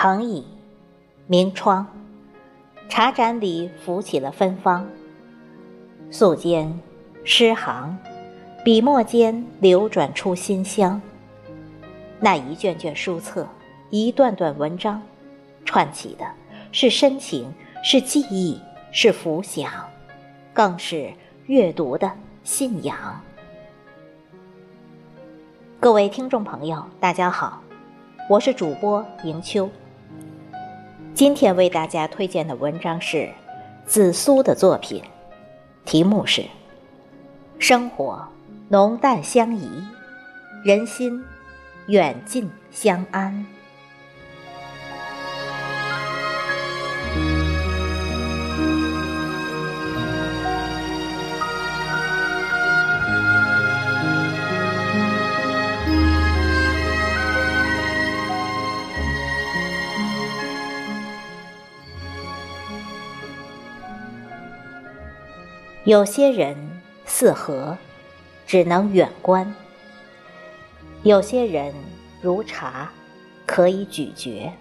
藤椅，明窗，茶盏里浮起了芬芳。素笺，诗行，笔墨间流转出馨香。那一卷卷书册，一段段文章，串起的是深情，是记忆，是浮想，更是阅读的信仰。各位听众朋友，大家好，我是主播迎秋。今天为大家推荐的文章是紫苏的作品，题目是《生活浓淡相宜，人心远近相安》。有些人似河，只能远观；有些人如茶，可以咀嚼；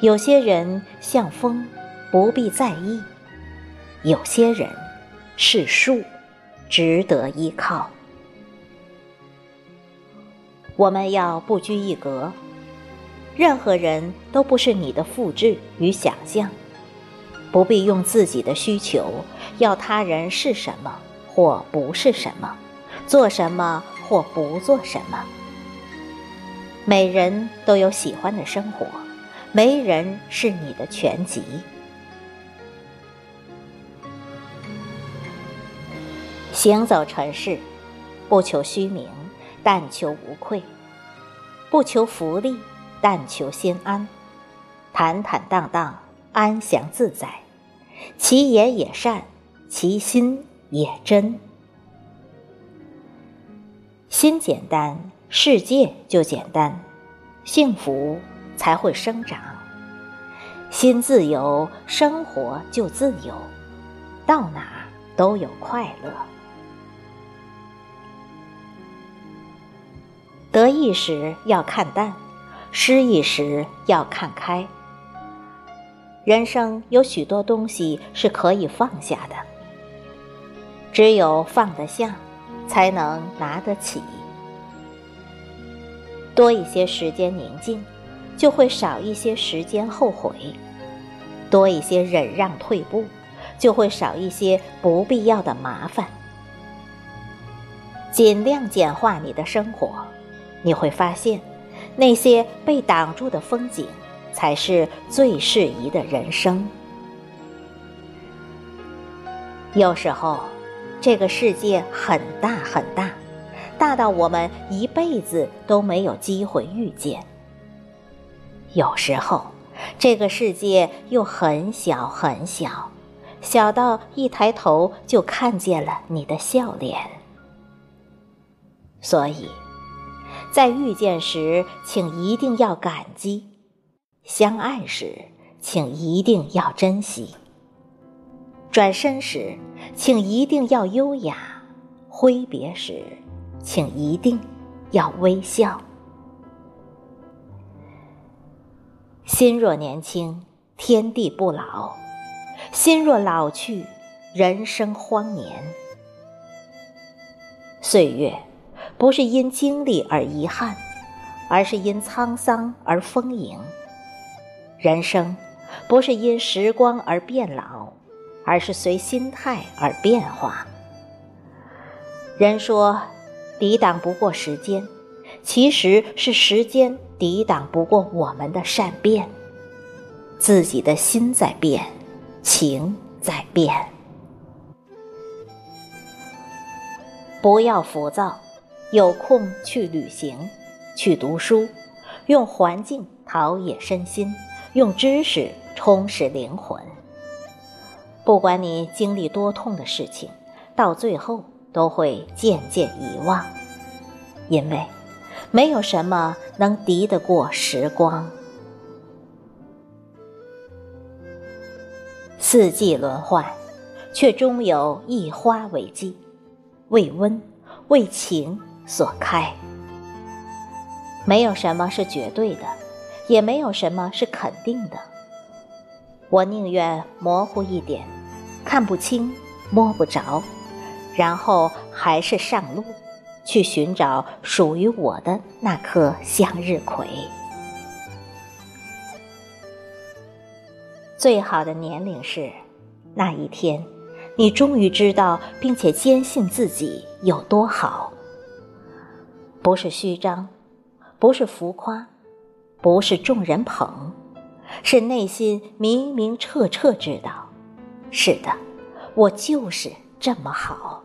有些人像风，不必在意；有些人是树，值得依靠。我们要不拘一格，任何人都不是你的复制与想象。不必用自己的需求要他人是什么或不是什么，做什么或不做什么。每人都有喜欢的生活，没人是你的全集。行走尘世，不求虚名，但求无愧；不求福利，但求心安。坦坦荡荡，安详自在。其言也善，其心也真。心简单，世界就简单，幸福才会生长。心自由，生活就自由，到哪都有快乐。得意时要看淡，失意时要看开。人生有许多东西是可以放下的，只有放得下，才能拿得起。多一些时间宁静，就会少一些时间后悔；多一些忍让退步，就会少一些不必要的麻烦。尽量简化你的生活，你会发现，那些被挡住的风景。才是最适宜的人生。有时候，这个世界很大很大，大到我们一辈子都没有机会遇见；有时候，这个世界又很小很小，小到一抬头就看见了你的笑脸。所以，在遇见时，请一定要感激。相爱时，请一定要珍惜；转身时，请一定要优雅；挥别时，请一定要微笑。心若年轻，天地不老；心若老去，人生荒年。岁月不是因经历而遗憾，而是因沧桑而丰盈。人生不是因时光而变老，而是随心态而变化。人说抵挡不过时间，其实是时间抵挡不过我们的善变。自己的心在变，情在变。不要浮躁，有空去旅行，去读书，用环境陶冶身心。用知识充实灵魂。不管你经历多痛的事情，到最后都会渐渐遗忘，因为没有什么能敌得过时光。四季轮换，却终有一花为季，为温，为情所开。没有什么是绝对的，也没有什么是肯定的。我宁愿模糊一点，看不清，摸不着，然后还是上路，去寻找属于我的那颗向日葵。最好的年龄是那一天，你终于知道并且坚信自己有多好。不是虚张，不是浮夸，不是众人捧，是内心明明澈澈知道，是的，我就是这么好。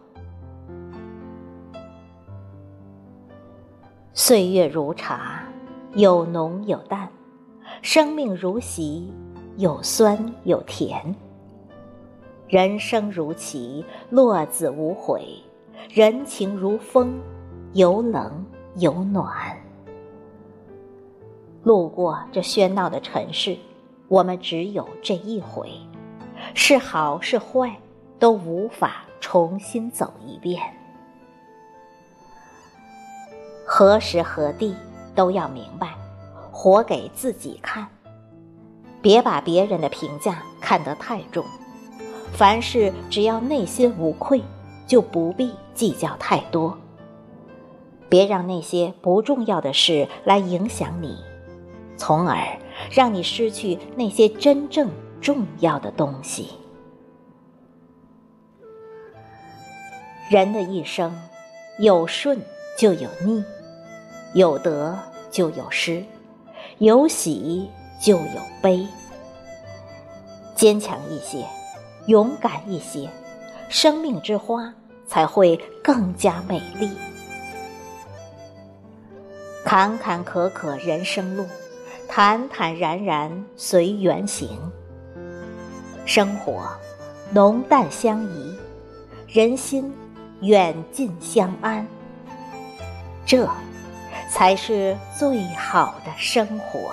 岁月如茶，有浓有淡；生命如席。有酸有甜，人生如棋，落子无悔；人情如风，有冷有暖。路过这喧闹的城市，我们只有这一回，是好是坏，都无法重新走一遍。何时何地都要明白，活给自己看。别把别人的评价看得太重，凡事只要内心无愧，就不必计较太多。别让那些不重要的事来影响你，从而让你失去那些真正重要的东西。人的一生，有顺就有逆，有得就有失，有喜。就有悲，坚强一些，勇敢一些，生命之花才会更加美丽。坎坎坷坷人生路，坦坦然然随缘行。生活浓淡相宜，人心远近相安，这才是最好的生活。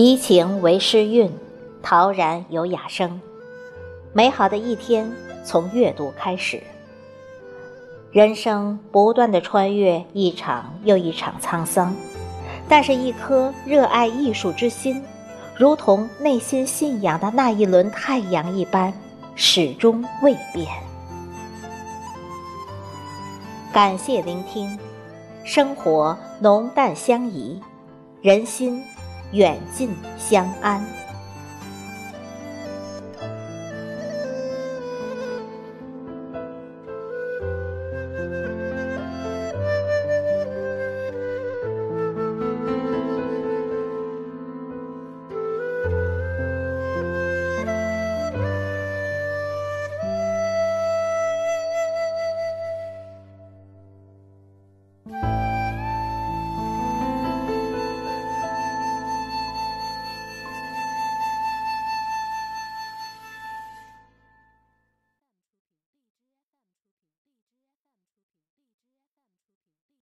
怡情为诗韵，陶然有雅声。美好的一天从阅读开始。人生不断的穿越一场又一场沧桑，但是，一颗热爱艺术之心，如同内心信仰的那一轮太阳一般，始终未变。感谢聆听，生活浓淡相宜，人心。远近相安。